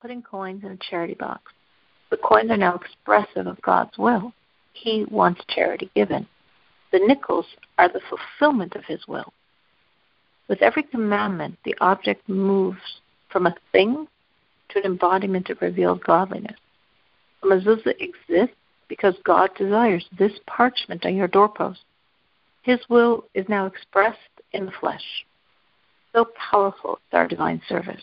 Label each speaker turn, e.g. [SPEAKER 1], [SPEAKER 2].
[SPEAKER 1] putting coins in a charity box. The coins are now expressive of God's will. He wants charity given. The nickels are the fulfillment of His will. With every commandment, the object moves from a thing to an embodiment of revealed godliness. A mezuzah exists because God desires this parchment on your doorpost. His will is now expressed in the flesh. So powerful is our divine service.